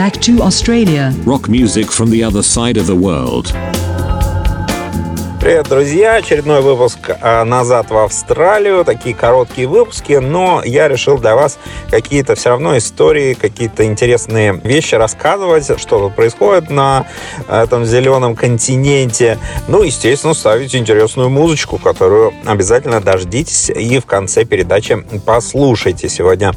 back to Australia. Rock music from the other side of the world. Привет, друзья! Очередной выпуск а, «Назад в Австралию». Такие короткие выпуски, но я решил для вас какие-то все равно истории, какие-то интересные вещи рассказывать, что происходит на этом зеленом континенте. Ну, естественно, ставить интересную музычку, которую обязательно дождитесь и в конце передачи послушайте. Сегодня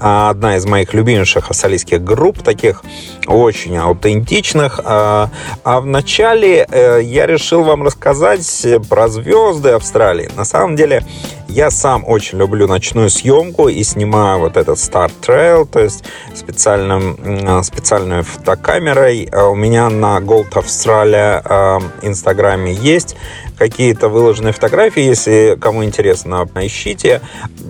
а, одна из моих любимейших австралийских групп, таких очень аутентичных. А, а в начале э, я решил вам рассказать рассказать про звезды Австралии. На самом деле, я сам очень люблю ночную съемку и снимаю вот этот Star Trail, то есть специальным, специальной фотокамерой. А у меня на Gold Australia а, инстаграме есть какие-то выложенные фотографии, если кому интересно, ищите.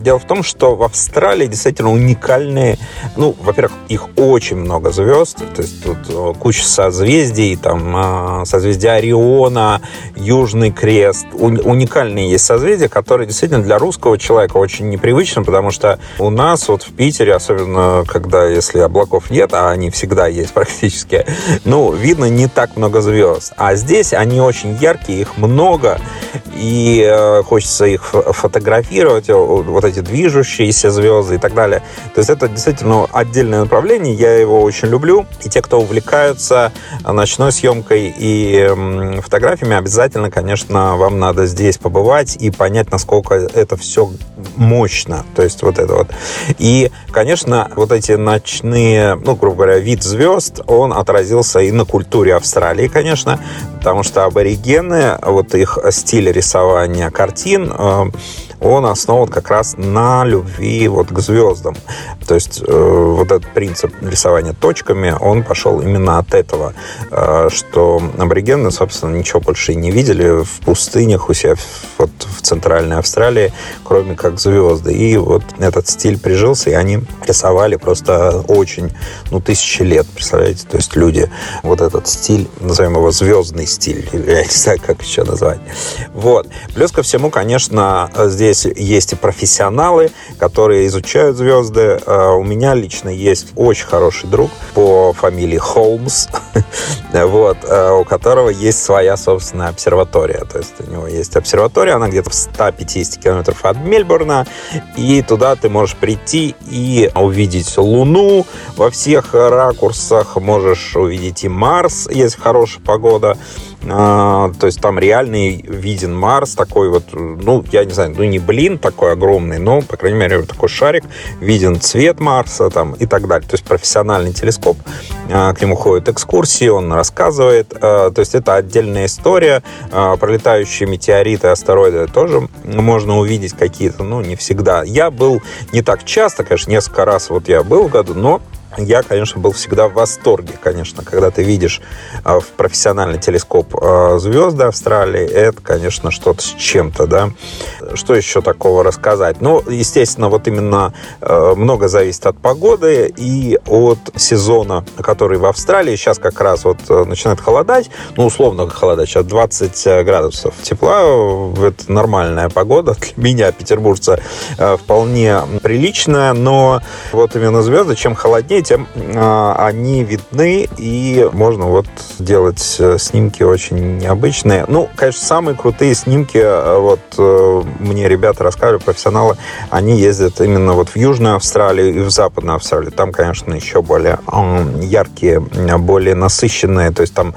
Дело в том, что в Австралии действительно уникальные, ну, во-первых, их очень много звезд, то есть тут э, куча созвездий, там э, созвездие Ориона, Южный Крест, уникальные есть созвездия, которые действительно для русского человека очень непривычны, потому что у нас вот в Питере, особенно когда, если облаков нет, а они всегда есть практически, ну, видно не так много звезд. А здесь они очень яркие, их много, и э, хочется их фотографировать, вот эти движущиеся звезды и так далее. То есть это действительно отдельное направление, я его очень люблю, и те, кто увлекаются ночной съемкой и фотографиями, обязательно, конечно, вам надо здесь побывать и понять, насколько это все мощно, то есть вот это вот. И, конечно, вот эти ночные, ну, грубо говоря, вид звезд, он отразился и на культуре Австралии, конечно, потому что аборигены, вот их стиль рисования картин, э, он основан как раз на любви вот к звездам. То есть э, вот этот принцип рисования точками, он пошел именно от этого, э, что аборигены, собственно, ничего больше и не видели в пустынях у себя вот в Центральной Австралии, кроме как звезды. И вот этот стиль прижился, и они рисовали просто очень, ну, тысячи лет, представляете? То есть люди вот этот стиль, назовем его звездный стиль, я не знаю, как еще назвать. Вот. Плюс ко всему, конечно, здесь есть и профессионалы, которые изучают звезды. А у меня лично есть очень хороший друг по фамилии Холмс, вот, а у которого есть своя собственная обсерватория. То есть у него есть обсерватория, она где-то в 150 километров от Мельбурна, и туда ты можешь прийти и увидеть Луну во всех ракурсах, можешь увидеть и Марс, если хорошая погода, то есть там реальный виден Марс, такой вот, ну, я не знаю, ну не блин такой огромный, но, по крайней мере, такой шарик, виден цвет Марса там и так далее. То есть профессиональный телескоп, а, к нему ходят экскурсии, он рассказывает. А, то есть это отдельная история. Пролетающие метеориты, астероиды тоже можно увидеть какие-то, ну, не всегда. Я был не так часто, конечно, несколько раз вот я был в году, но я, конечно, был всегда в восторге, конечно, когда ты видишь а, в профессиональный телескоп а, звезды Австралии, это, конечно, что-то с чем-то, да. Что еще такого рассказать? Ну, естественно, вот именно а, много зависит от погоды и от сезона, который в Австралии. Сейчас как раз вот начинает холодать, ну, условно холодать, сейчас 20 градусов тепла, это нормальная погода для меня, петербуржца, вполне приличная, но вот именно звезды, чем холоднее, тем а, они видны, и можно вот делать э, снимки очень необычные. Ну, конечно, самые крутые снимки, э, вот э, мне ребята рассказывали, профессионалы, они ездят именно вот в Южную Австралию и в Западную Австралию. Там, конечно, еще более яркие, более насыщенные. То есть там,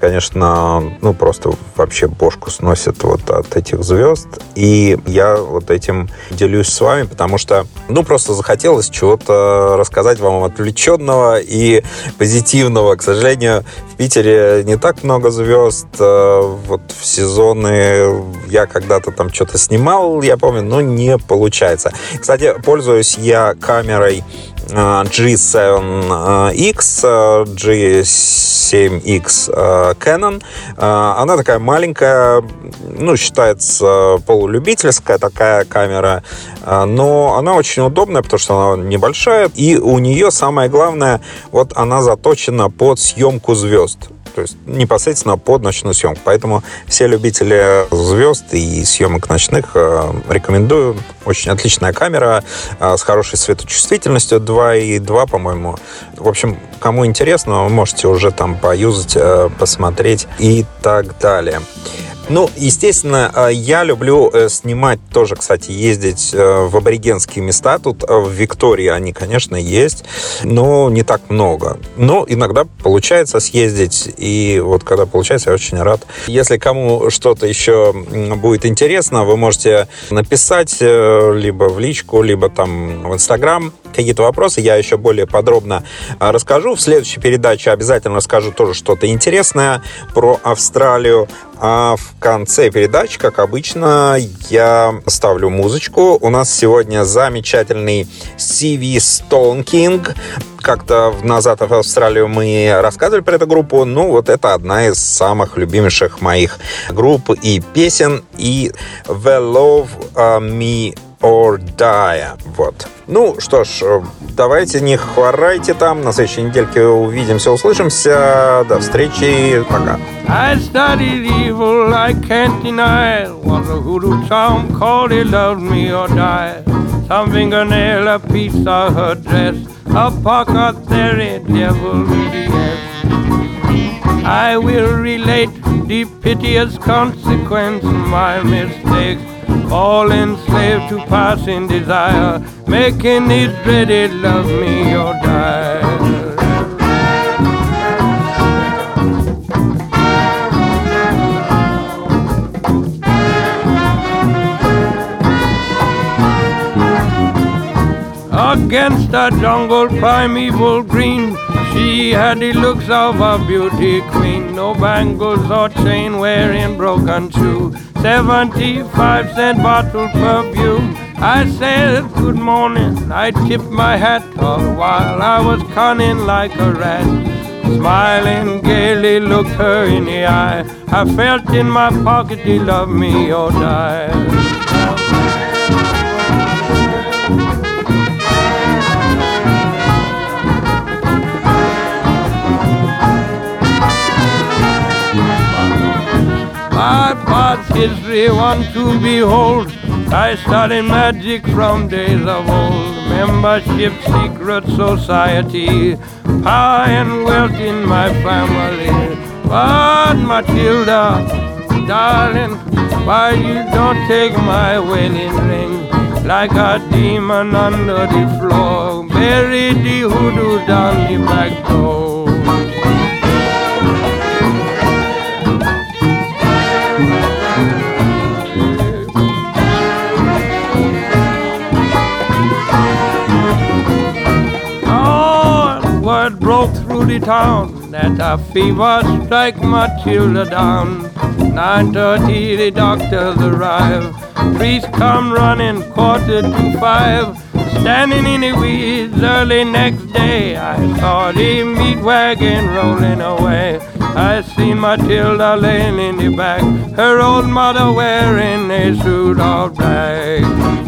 конечно, ну, просто вообще бошку сносят вот от этих звезд. И я вот этим делюсь с вами, потому что, ну, просто захотелось чего-то рассказать вам от отвлеченного и позитивного. К сожалению, в Питере не так много звезд. Э, вот в сезоны я когда-то там что-то снимал, я помню, но не получается. Кстати, пользуюсь я камерой G7X, G7X Canon. Она такая маленькая, ну, считается полулюбительская такая камера, но она очень удобная, потому что она небольшая, и у нее самое главное, вот она заточена под съемку звезд. То есть непосредственно под ночную съемку. Поэтому все любители звезд и съемок ночных э, рекомендую. Очень отличная камера э, с хорошей светочувствительностью 2.2, по-моему. В общем, кому интересно, вы можете уже там поюзать, э, посмотреть и так далее. Ну, естественно, э, я люблю э, снимать тоже, кстати, ездить э, в аборигенские места. Тут в Виктории они, конечно, есть, но не так много. Но иногда получается съездить, и вот когда получается, я очень рад. Если кому что-то еще будет интересно, вы можете написать либо в личку, либо там в Инстаграм какие-то вопросы, я еще более подробно расскажу. В следующей передаче обязательно расскажу тоже что-то интересное про Австралию. А в конце передачи, как обычно, я ставлю музычку. У нас сегодня замечательный CV Stone. Как-то назад в Австралию мы рассказывали про эту группу. Ну, вот это одна из самых любимейших моих групп и песен. И The Love Me or Die. Вот. Ну что ж, э, давайте не хворайте там. На следующей недельке увидимся, услышимся. До встречи. Пока. I studied evil, I can't deny Was a hoodoo charm called he loved me or die Some fingernail, a piece of her dress A pocket theory, devil yes I will relate the piteous consequence of my mistakes all enslaved to passing desire, making it dreaded love me or die. Against a jungle primeval green, she had the looks of a beauty queen. No bangles or chain wearing broken shoe. 75 cent bottle perfume. I said good morning. I tipped my hat off while I was cunning like a rat. Smiling gaily looked her in the eye. I felt in my pocket, he loved me or die. History one to behold. I studied magic from days of old. Membership, secret society, power and wealth in my family. But Matilda, darling, why you don't take my wedding ring? Like a demon under the floor, bury the hoodoo down the back door. Broke through the town that a fever strike Matilda down. 9.30 the doctors arrive. Priest come running quarter to five. Standing in the weeds early next day, I saw the meat wagon rolling away. I seen Matilda laying in the back, her old mother wearing a suit of black.